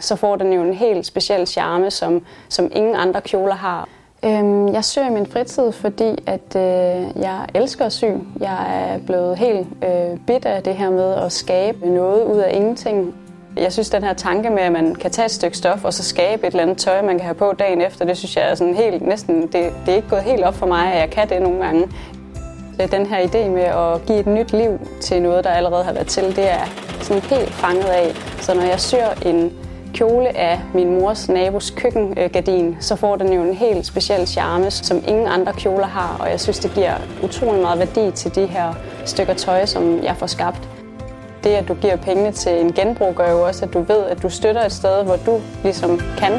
så får den jo en helt speciel charme, som, som ingen andre kjoler har. Øhm, jeg syr i min fritid, fordi at øh, jeg elsker at sy. Jeg er blevet helt øh, bit af det her med at skabe noget ud af ingenting. Jeg synes, den her tanke med, at man kan tage et stykke stof og så skabe et eller andet tøj, man kan have på dagen efter, det synes jeg er sådan helt, næsten, det, det er ikke gået helt op for mig, at jeg kan det nogle gange. Den her idé med at give et nyt liv til noget, der allerede har været til, det er sådan helt fanget af. Så når jeg syr en kjole af min mors nabos køkkengardin, så får den jo en helt speciel charme, som ingen andre kjoler har, og jeg synes, det giver utrolig meget værdi til de her stykker tøj, som jeg får skabt. Det, at du giver pengene til en genbrug, gør jo også, at du ved, at du støtter et sted, hvor du ligesom kan.